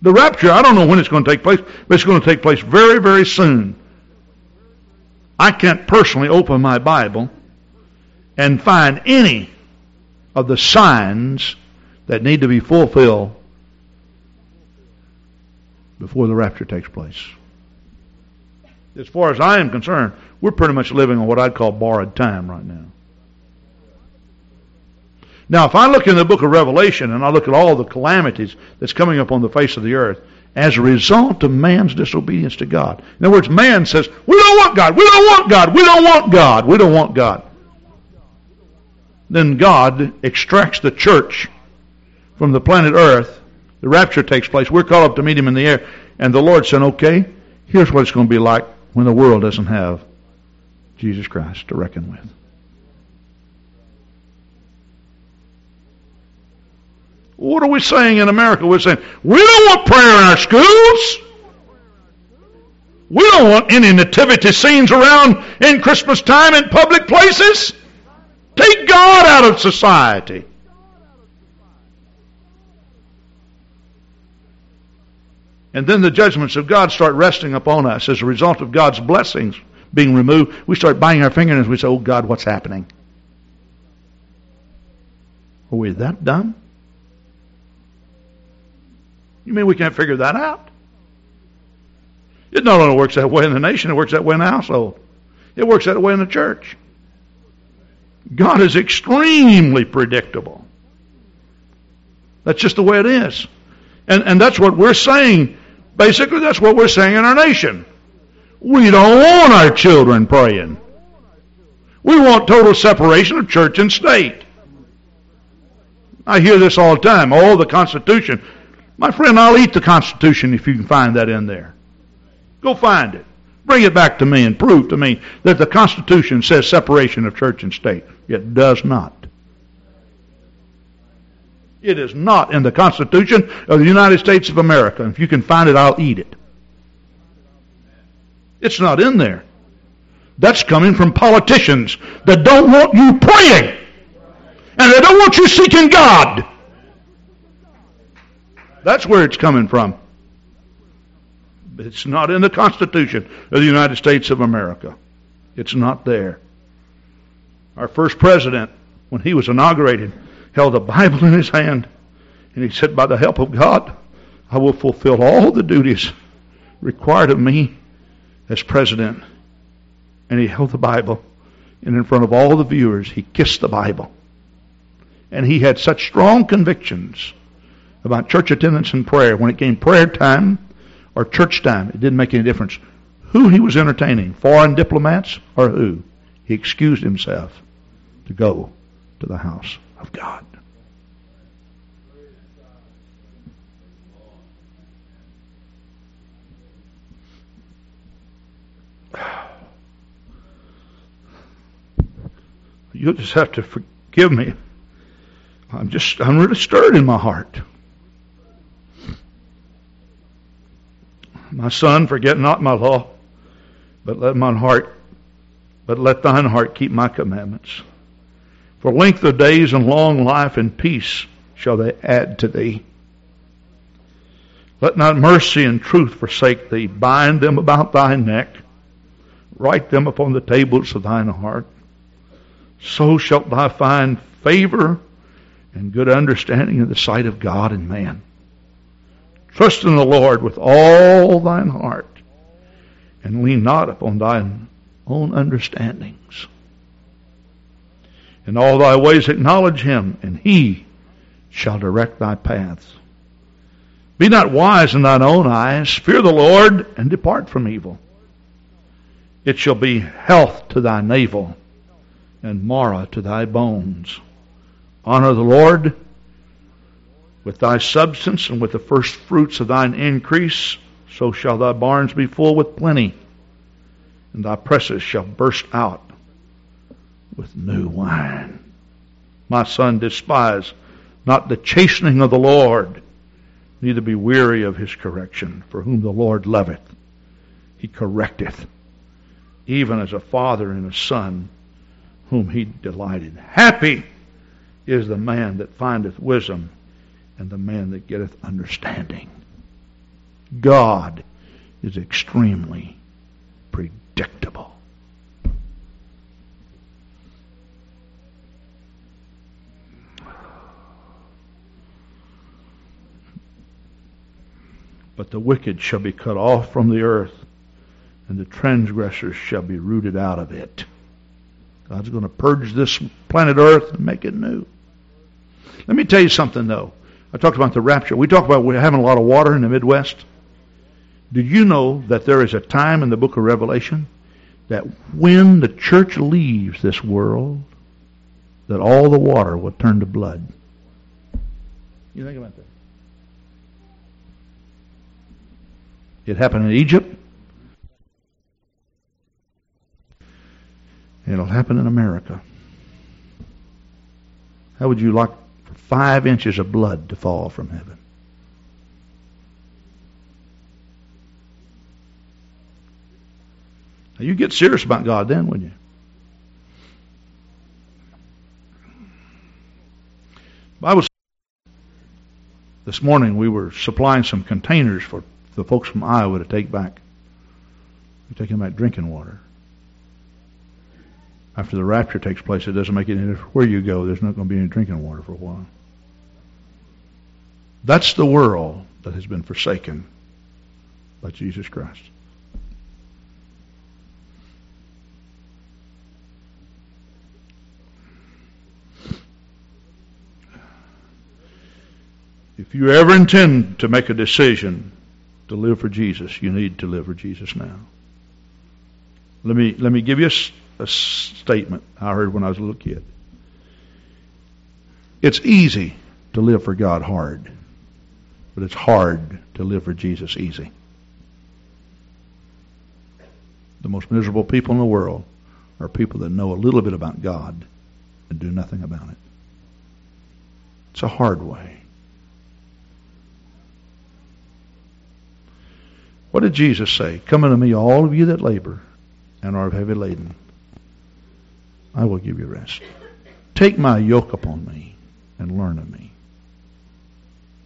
S1: The rapture, I don't know when it's going to take place, but it's going to take place very, very soon. I can't personally open my Bible and find any of the signs that need to be fulfilled before the rapture takes place. As far as I am concerned, we're pretty much living on what I'd call borrowed time right now. Now, if I look in the book of Revelation and I look at all the calamities that's coming up on the face of the earth as a result of man's disobedience to God. In other words, man says, We don't want God, we don't want God, we don't want God, we don't want God. Then God extracts the church from the planet earth. The rapture takes place. We're called up to meet him in the air. And the Lord said, Okay, here's what it's going to be like when the world doesn't have Jesus Christ to reckon with. What are we saying in America? We're saying, we don't want prayer in our schools. We don't want any nativity scenes around in Christmas time in public places. Take God out of society. And then the judgments of God start resting upon us as a result of God's blessings being removed. We start biting our fingernails. We say, Oh God, what's happening? Are we that dumb? You mean we can't figure that out? It not only works that way in the nation, it works that way in the household. It works that way in the church. God is extremely predictable. That's just the way it is. And, and that's what we're saying. Basically, that's what we're saying in our nation. We don't want our children praying. We want total separation of church and state. I hear this all the time. Oh, the Constitution. My friend, I'll eat the Constitution if you can find that in there. Go find it. Bring it back to me and prove to me that the Constitution says separation of church and state. It does not. It is not in the Constitution of the United States of America. If you can find it, I'll eat it. It's not in there. That's coming from politicians that don't want you praying. And they don't want you seeking God. That's where it's coming from. It's not in the Constitution of the United States of America. It's not there. Our first president, when he was inaugurated, held a Bible in his hand, and he said, By the help of God, I will fulfill all the duties required of me as president. And he held the Bible, and in front of all the viewers, he kissed the Bible. And he had such strong convictions about church attendance and prayer. When it came prayer time or church time, it didn't make any difference who he was entertaining, foreign diplomats or who. He excused himself to go to the house of God. You'll just have to forgive me. I'm just, I'm really stirred in my heart. My son, forget not my law, but let mine heart, but let thine heart keep my commandments. For length of days and long life and peace shall they add to thee. Let not mercy and truth forsake thee. Bind them about thy neck. Write them upon the tables of thine heart. So shalt thou find favor and good understanding in the sight of God and man. Trust in the Lord with all thine heart, and lean not upon thine own understandings. In all thy ways acknowledge him, and he shall direct thy paths. Be not wise in thine own eyes. Fear the Lord, and depart from evil. It shall be health to thy navel and marrow to thy bones. Honor the Lord with thy substance and with the first fruits of thine increase, so shall thy barns be full with plenty, and thy presses shall burst out with new wine. My son, despise not the chastening of the Lord, neither be weary of his correction. For whom the Lord loveth, he correcteth, even as a father and a son whom he delighted. Happy is the man that findeth wisdom and the man that getteth understanding. God is extremely predictable. But the wicked shall be cut off from the earth, and the transgressors shall be rooted out of it. God's going to purge this planet Earth and make it new. Let me tell you something, though. I talked about the rapture. We talk about we're having a lot of water in the Midwest. Did you know that there is a time in the book of Revelation that when the church leaves this world, that all the water will turn to blood? You think about that? It happened in Egypt. It'll happen in America. How would you like five inches of blood to fall from heaven? Now you get serious about God then, wouldn't you? Bible this morning we were supplying some containers for the folks from Iowa to take back. We're taking back drinking water. After the rapture takes place, it doesn't make any difference where you go. There's not going to be any drinking water for a while. That's the world that has been forsaken by Jesus Christ. If you ever intend to make a decision to live for Jesus, you need to live for Jesus now. Let me let me give you a, a statement I heard when I was a little kid. It's easy to live for God hard, but it's hard to live for Jesus easy. The most miserable people in the world are people that know a little bit about God and do nothing about it. It's a hard way. What did Jesus say? Come unto me, all of you that labor and are heavy laden. I will give you rest. Take my yoke upon me and learn of me.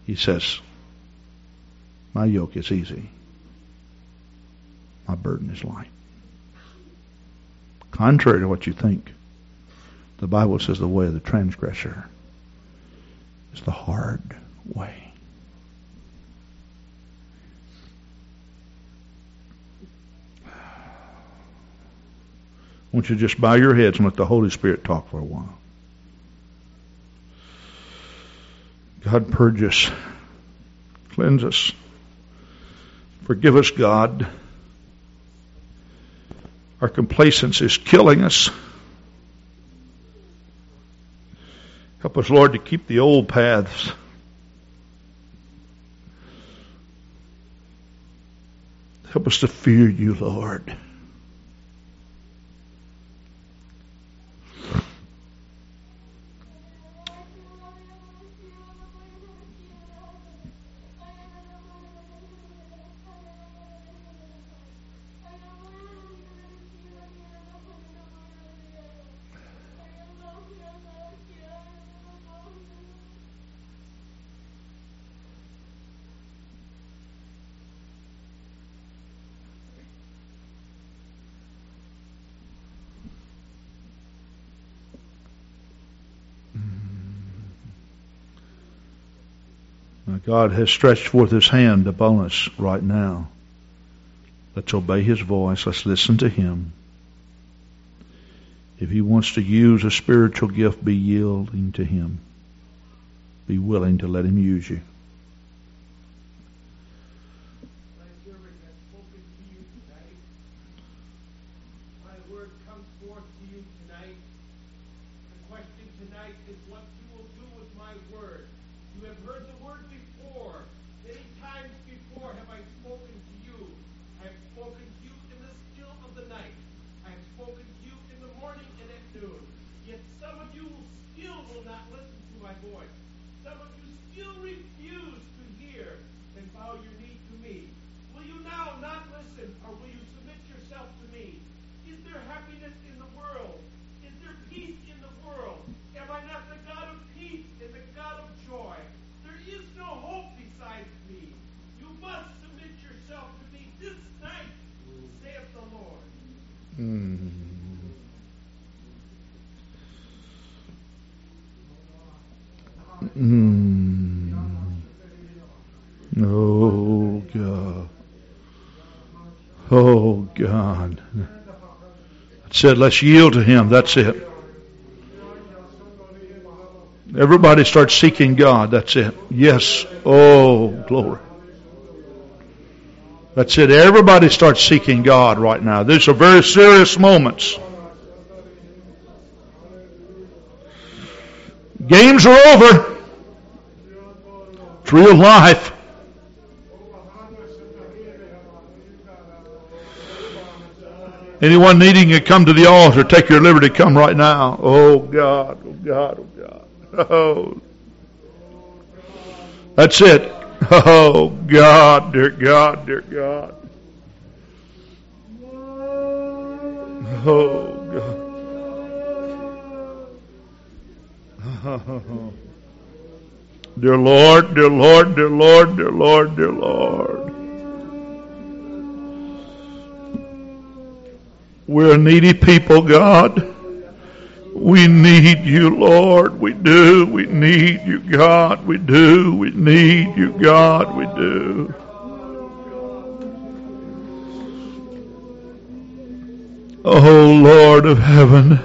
S1: He says, My yoke is easy. My burden is light. Contrary to what you think, the Bible says the way of the transgressor is the hard way. I want you to just bow your heads and let the Holy Spirit talk for a while. God, purge us, cleanse us, forgive us, God. Our complacency is killing us. Help us, Lord, to keep the old paths. Help us to fear you, Lord. God has stretched forth his hand upon us right now. Let's obey his voice. Let's listen to him. If he wants to use a spiritual gift, be yielding to him. Be willing to let him use you.
S2: tonight is what you will do with my word. You have heard the word before. Many times before have I spoken to you. I have spoken to you in the still of the night. I have spoken to you in the morning and at noon. Yet some of you still will not listen to my voice. Some of you still refuse to hear and bow your knee to me. Will you now not listen, or will you submit yourself to me? Is there happiness in the world? Is there peace in the world? Am I not the God of peace and the God of joy? There is no hope besides me. You must submit yourself to me this night, saith the Lord.
S1: Mm. Mm. Oh God. Oh God. It said, let's yield to Him. That's it. Everybody starts seeking God. That's it. Yes. Oh, glory. That's it. Everybody starts seeking God right now. These are very serious moments. Games are over. It's real life. Anyone needing to come to the altar, take your liberty, come right now. Oh God, oh God, oh God. Oh. That's it. Oh God, dear God, dear God. Oh God. Dear Lord, dear Lord, dear Lord, dear Lord, dear Lord. We're a needy people, God. We need you, Lord. We do. We need you, God. We do. We need you, God. We do. Oh, Lord of heaven.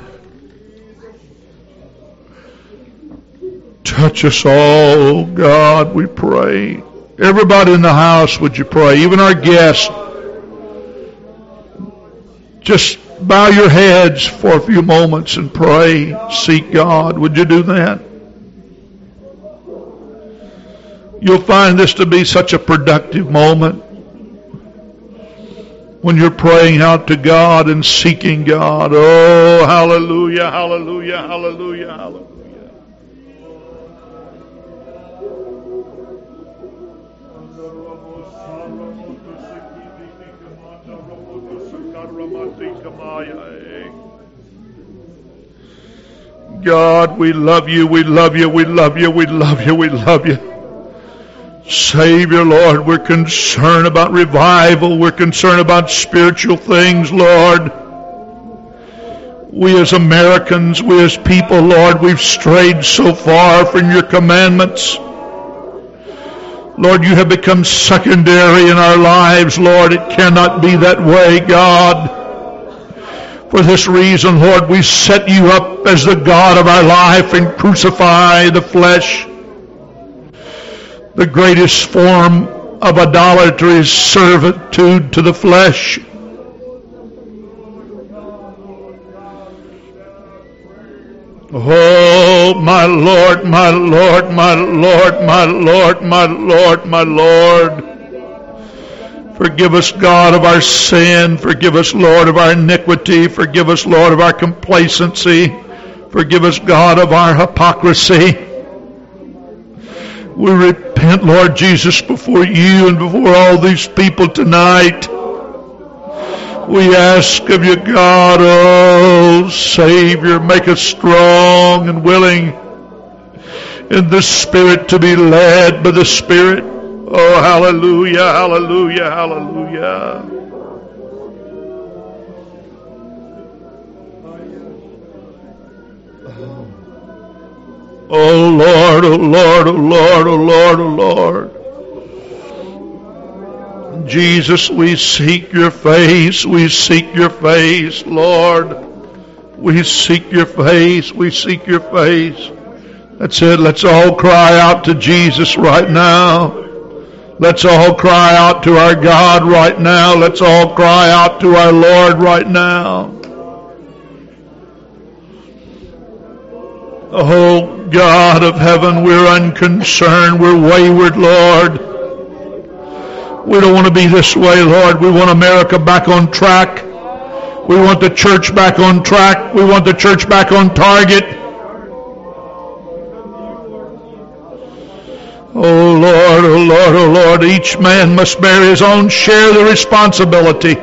S1: Touch us all, oh God, we pray. Everybody in the house, would you pray? Even our guests. Just bow your heads for a few moments and pray. Seek God. Would you do that? You'll find this to be such a productive moment when you're praying out to God and seeking God. Oh, hallelujah, hallelujah, hallelujah, hallelujah. God, we love you, we love you, we love you, we love you, we love you. Savior, Lord, we're concerned about revival. We're concerned about spiritual things, Lord. We as Americans, we as people, Lord, we've strayed so far from your commandments. Lord, you have become secondary in our lives, Lord. It cannot be that way, God. For this reason, Lord, we set you up as the God of our life and crucify the flesh. The greatest form of idolatry is servitude to the flesh. Oh, my Lord, my Lord, my Lord, my Lord, my Lord, my Lord. Forgive us, God, of our sin. Forgive us, Lord, of our iniquity. Forgive us, Lord, of our complacency. Forgive us, God, of our hypocrisy. We repent, Lord Jesus, before you and before all these people tonight. We ask of you, God, oh Savior, make us strong and willing in the Spirit to be led by the Spirit. Oh, hallelujah, hallelujah, hallelujah. Oh Lord, oh Lord, oh Lord, oh Lord, oh Lord. Jesus, we seek your face. We seek your face, Lord. We seek your face. We seek your face. That's it. Let's all cry out to Jesus right now. Let's all cry out to our God right now. Let's all cry out to our Lord right now. Oh God of heaven, we're unconcerned. We're wayward, Lord. We don't want to be this way, Lord. We want America back on track. We want the church back on track. We want the church back on target. Oh Lord, oh Lord, oh Lord, each man must bear his own share of the responsibility.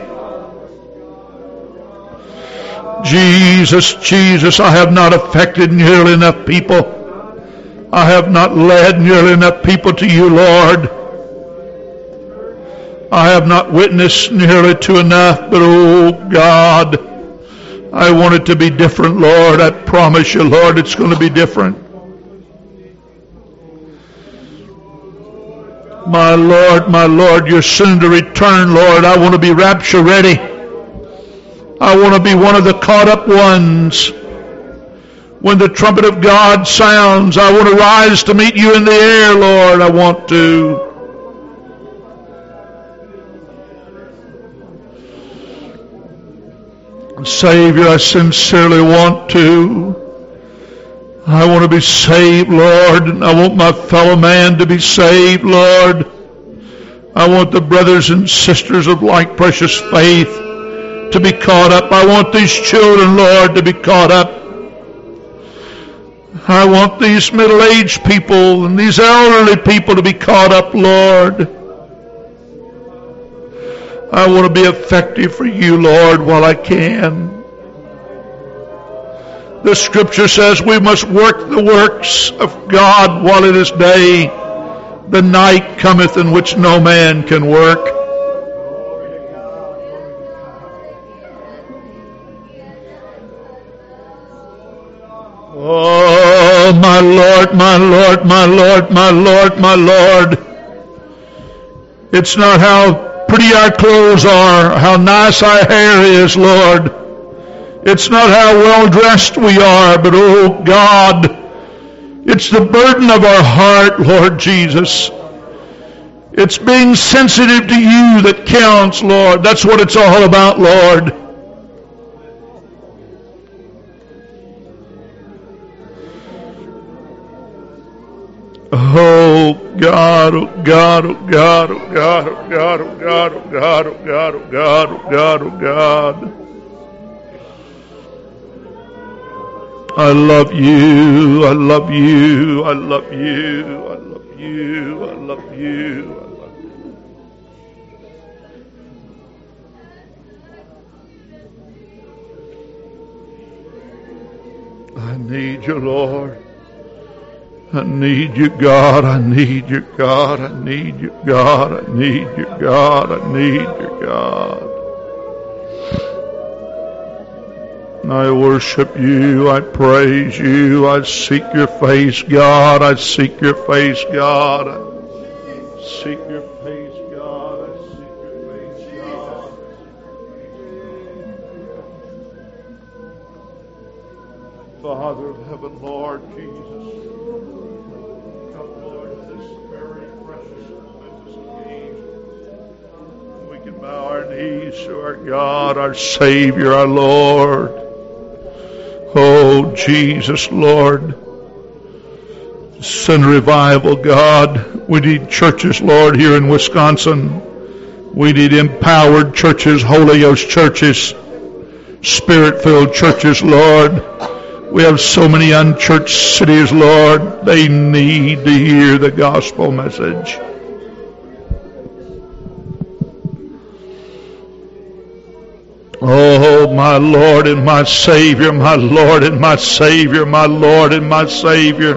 S1: Jesus, Jesus, I have not affected nearly enough people. I have not led nearly enough people to you, Lord. I have not witnessed nearly to enough, but oh God, I want it to be different, Lord. I promise you, Lord, it's going to be different. My Lord, my Lord, you're soon to return, Lord. I want to be rapture ready. I want to be one of the caught up ones. When the trumpet of God sounds, I want to rise to meet you in the air, Lord. I want to. Savior, I sincerely want to. I want to be saved, Lord, and I want my fellow man to be saved, Lord. I want the brothers and sisters of like precious faith to be caught up. I want these children, Lord, to be caught up. I want these middle-aged people and these elderly people to be caught up, Lord. I want to be effective for you, Lord, while I can. The scripture says we must work the works of God while it is day. The night cometh in which no man can work. Oh, my Lord, my Lord, my Lord, my Lord, my Lord. It's not how pretty our clothes are, how nice our hair is, Lord. It's not how well dressed we are, but oh God, it's the burden of our heart, Lord Jesus. It's being sensitive to you that counts, Lord. That's what it's all about, Lord. Oh God, oh God, oh God, oh God, oh God, oh God, oh God, oh God, oh God, oh God, oh God. I love you, I love you, I love you, I love you, I love you, I need you, Lord. I need you, God. I need you, God. I need you, God. I need you, God. I need you, God. I worship you. I praise you. I seek your face, God. I seek your face, God. I seek your face, God. I seek your face, God. Father of heaven, Lord Jesus. Come, Lord, this very precious momentous occasion. We can bow our knees to our God, our Savior, our Lord. Oh, Jesus, Lord. Send revival, God. We need churches, Lord, here in Wisconsin. We need empowered churches, Holy Ghost churches, Spirit filled churches, Lord. We have so many unchurched cities, Lord. They need to hear the gospel message. Oh, my Lord and my Savior, my Lord and my Savior, my Lord and my Savior.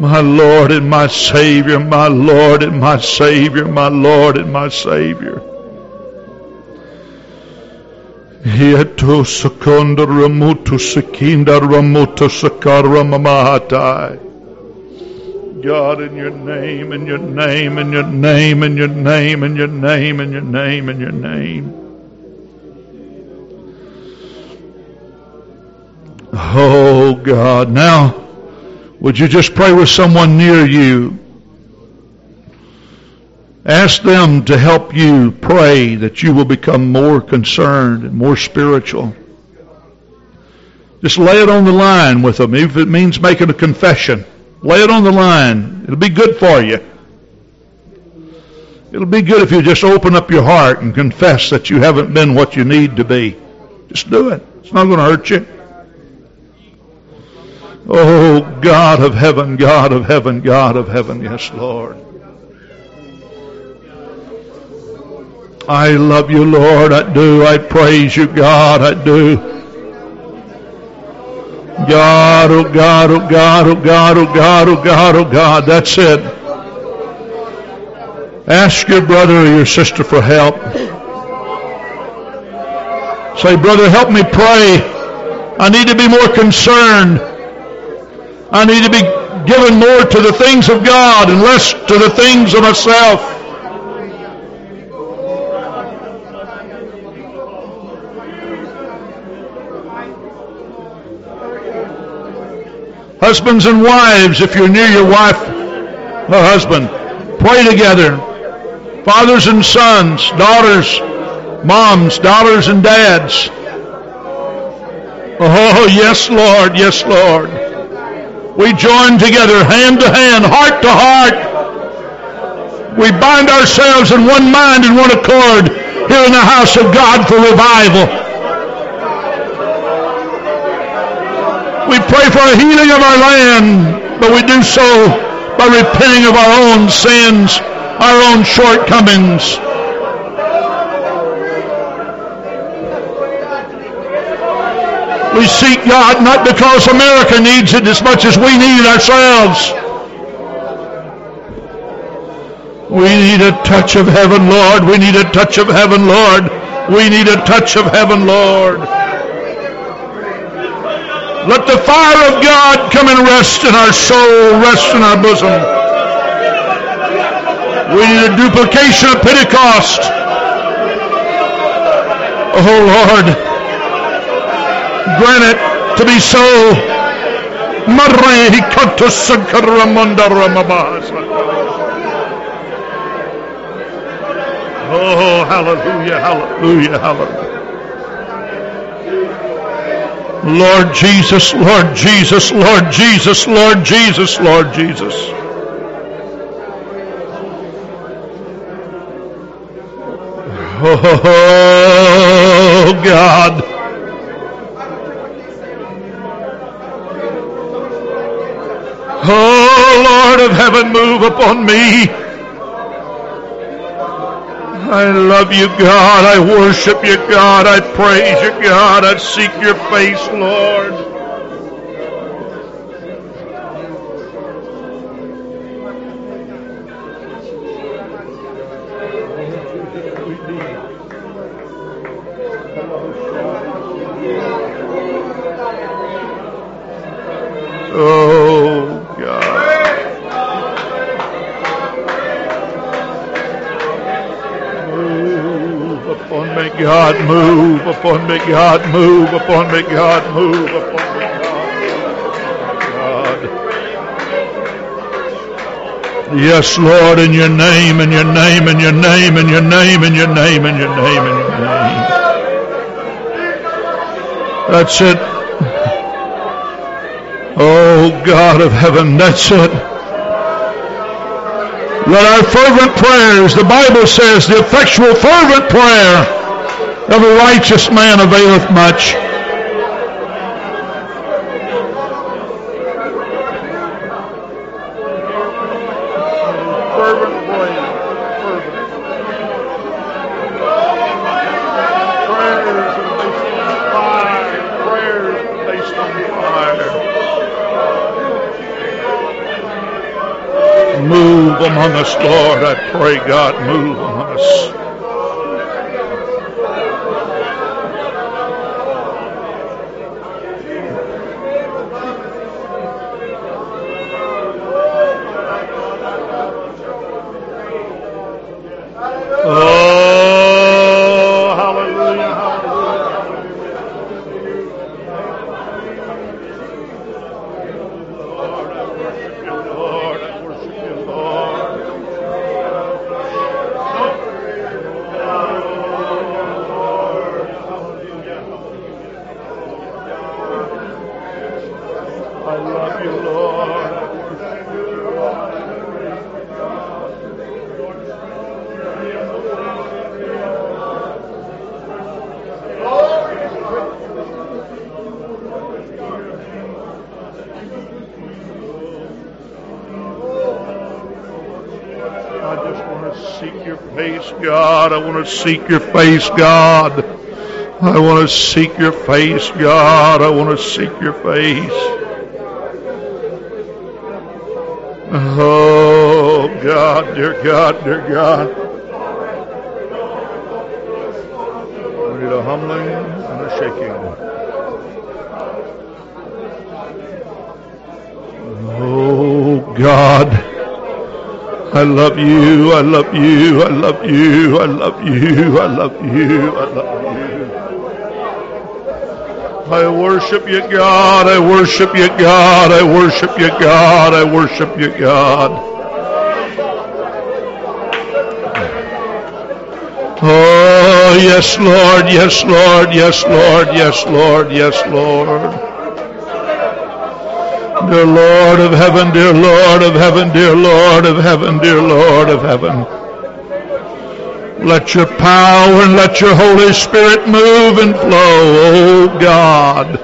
S1: My Lord and my Savior, my Lord and my Savior, my Lord and my Savior. Hieto seconda remoto sekinda remoto sakara mamahatai. God, in your name, in your name, in your name, in your name, in your name, in your name, in your name. Oh, God. Now, would you just pray with someone near you? Ask them to help you pray that you will become more concerned and more spiritual. Just lay it on the line with them, if it means making a confession. Lay it on the line. It'll be good for you. It'll be good if you just open up your heart and confess that you haven't been what you need to be. Just do it. It's not going to hurt you. Oh, God of heaven, God of heaven, God of heaven, yes, Lord. I love you, Lord, I do. I praise you, God, I do. God, oh God, oh God, oh God, oh God, oh God, oh God, that's it. Ask your brother or your sister for help. Say, brother, help me pray. I need to be more concerned. I need to be given more to the things of God and less to the things of myself. Husbands and wives, if you're near your wife or husband, pray together. Fathers and sons, daughters, moms, daughters and dads. Oh, yes, Lord, yes, Lord. We join together, hand to hand, heart to heart. We bind ourselves in one mind and one accord here in the house of God for revival. We pray for a healing of our land, but we do so by repenting of our own sins, our own shortcomings. We seek God not because America needs it as much as we need it ourselves. We need a touch of heaven, Lord. We need a touch of heaven, Lord. We need a touch of heaven, Lord. Let the fire of God come and rest in our soul, rest in our bosom. We need a duplication of Pentecost. Oh Lord, grant it to be so. Oh, hallelujah, hallelujah, hallelujah. Lord Jesus, Lord Jesus, Lord Jesus, Lord Jesus, Lord Jesus. Oh God. Oh Lord of heaven, move upon me. I love you, God. I worship you, God. I praise you, God. I seek your face, Lord. God. Move upon me, God. Move upon me, God. Move upon me, God. Yes, Lord, in your name, in your name, in your name, in your name, in your name, in your name, in your name. That's it. Oh, God of heaven, that's it. Let our fervent prayers, the Bible says, the effectual fervent prayer of a righteous man availeth much. Fervent prayer. Prayers based on fire. Prayers based on fire. Move among us, Lord. I pray, God, move among us. Oh, hallelujah, hallelujah. Lord, I worship you, Lord. I worship you, Lord. I love you, Lord. I just want to seek your face, God. I want to seek your face, God. I want to seek your face, God. I want to seek your face. Oh, God, dear God, dear God. We need a humbling and a shaking. Oh, God. I love you, I love you, I love you, I love you, I love you, I love you. I worship you, God, I worship you, God, I worship you, God, I worship you, God. Oh, yes, Lord, yes, Lord, yes, Lord, yes, Lord, yes, Lord. Dear Lord of heaven, dear Lord of heaven, dear Lord of heaven, dear Lord of heaven. Let your power and let your Holy Spirit move and flow, oh God.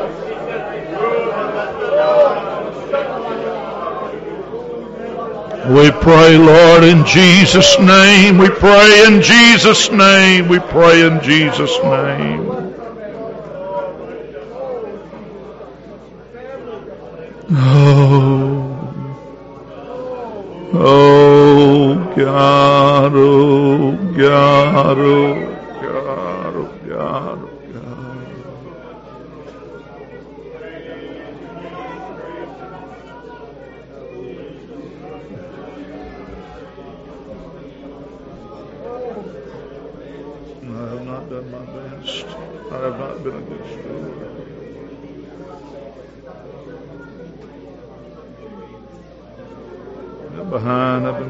S1: We pray, Lord, in Jesus' name. We pray in Jesus' name. We pray in Jesus' name.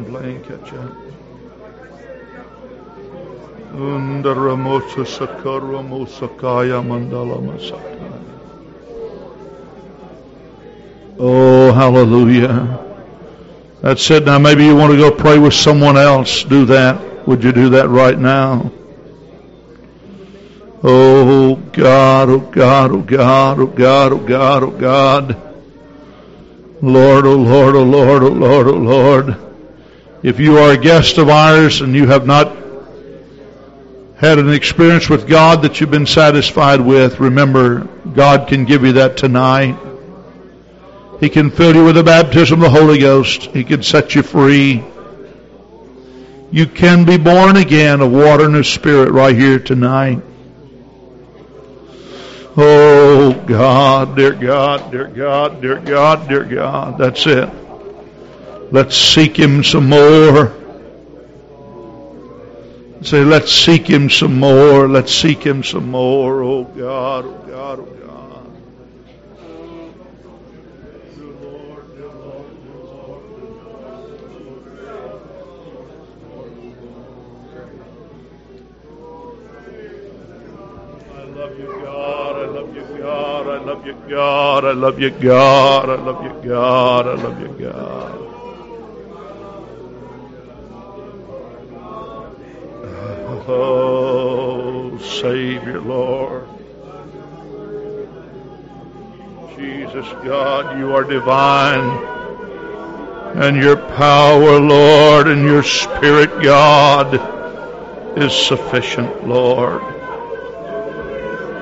S1: Been playing catch up. Undaramosa sakaramo sakaya mandala masakaya. Oh, hallelujah. That's it. Now maybe you want to go pray with someone else. Do that. Would you do that right now? Oh God, oh God, oh God, oh God, oh God, oh God. Lord, oh Lord, oh Lord, oh Lord, oh Lord. If you are a guest of ours and you have not had an experience with God that you've been satisfied with, remember, God can give you that tonight. He can fill you with the baptism of the Holy Ghost. He can set you free. You can be born again of water and of spirit right here tonight. Oh God, dear God, dear God, dear God, dear God. That's it. Let's seek Him some more. Say, let's seek Him some more. Let's seek Him some more. Oh God, oh God, oh God. I love you, God. I love you, God. I love you, God. I love you, God. I love you, God. I love you, God. Oh, Savior, Lord. Jesus, God, you are divine. And your power, Lord, and your Spirit, God, is sufficient, Lord.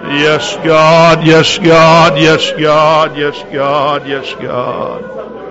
S1: Yes, God, yes, God, yes, God, yes, God, yes, God.